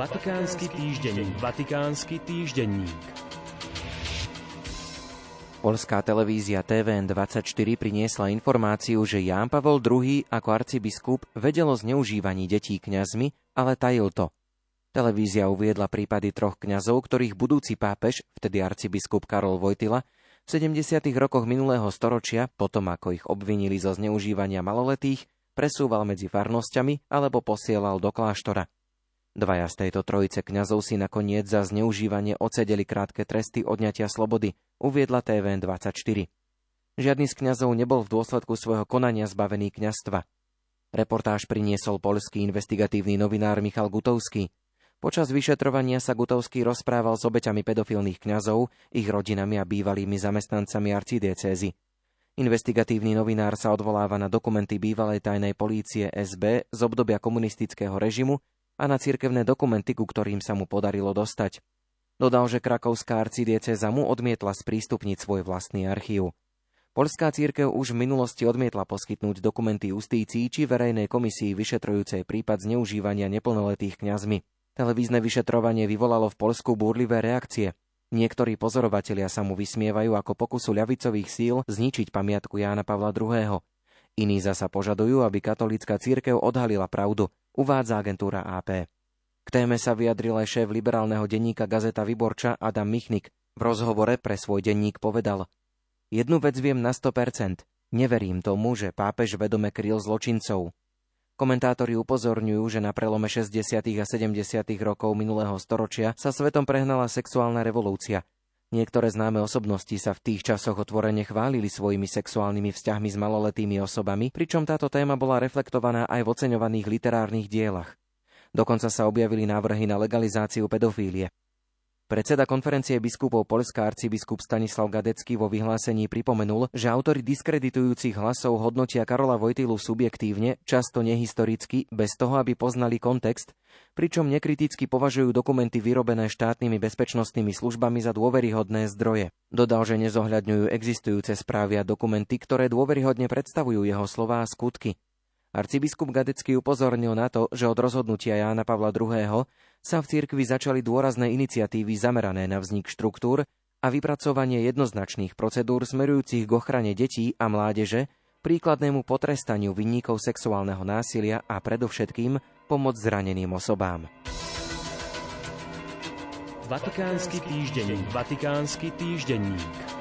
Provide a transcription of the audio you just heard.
Vatikánsky týždenník. Vatikánsky týždenník. Polská televízia TVN24 priniesla informáciu, že Ján Pavol II ako arcibiskup vedel zneužívaní detí kňazmi, ale tajil to. Televízia uviedla prípady troch kňazov, ktorých budúci pápež, vtedy arcibiskup Karol Vojtila, v 70. rokoch minulého storočia, potom ako ich obvinili zo zneužívania maloletých, presúval medzi farnosťami alebo posielal do kláštora. Dvaja z tejto trojice kňazov si nakoniec za zneužívanie ocedeli krátke tresty odňatia slobody, uviedla TVN24. Žiadny z kňazov nebol v dôsledku svojho konania zbavený kňazstva. Reportáž priniesol polský investigatívny novinár Michal Gutovský. Počas vyšetrovania sa Gutovský rozprával s obeťami pedofilných kňazov, ich rodinami a bývalými zamestnancami arcidiecézy. Investigatívny novinár sa odvoláva na dokumenty bývalej tajnej polície SB z obdobia komunistického režimu a na cirkevné dokumenty, ku ktorým sa mu podarilo dostať. Dodal, že krakovská arcidieceza mu odmietla sprístupniť svoj vlastný archív. Polská církev už v minulosti odmietla poskytnúť dokumenty justícii či verejnej komisii vyšetrujúcej prípad zneužívania neplnoletých kňazmi. Televízne vyšetrovanie vyvolalo v Polsku búrlivé reakcie. Niektorí pozorovatelia sa mu vysmievajú ako pokusu ľavicových síl zničiť pamiatku Jána Pavla II. Iní zasa požadujú, aby katolícka církev odhalila pravdu, uvádza agentúra AP. K téme sa vyjadril aj šéf liberálneho denníka Gazeta Vyborča Adam Michnik. V rozhovore pre svoj denník povedal Jednu vec viem na 100%. Neverím tomu, že pápež vedome kryl zločincov. Komentátori upozorňujú, že na prelome 60. a 70. rokov minulého storočia sa svetom prehnala sexuálna revolúcia. Niektoré známe osobnosti sa v tých časoch otvorene chválili svojimi sexuálnymi vzťahmi s maloletými osobami, pričom táto téma bola reflektovaná aj v oceňovaných literárnych dielach. Dokonca sa objavili návrhy na legalizáciu pedofílie. Predseda konferencie biskupov Polská arcibiskup Stanislav Gadecký vo vyhlásení pripomenul, že autory diskreditujúcich hlasov hodnotia Karola Vojtilu subjektívne, často nehistoricky, bez toho, aby poznali kontext, pričom nekriticky považujú dokumenty vyrobené štátnymi bezpečnostnými službami za dôveryhodné zdroje. Dodal, že nezohľadňujú existujúce správy a dokumenty, ktoré dôveryhodne predstavujú jeho slová a skutky. Arcibiskup Gadecký upozornil na to, že od rozhodnutia Jána Pavla II. sa v cirkvi začali dôrazné iniciatívy zamerané na vznik štruktúr a vypracovanie jednoznačných procedúr smerujúcich k ochrane detí a mládeže, príkladnému potrestaniu vinníkov sexuálneho násilia a predovšetkým pomoc zraneným osobám. Vatikánsky týždenník. Vatikánsky týždenník.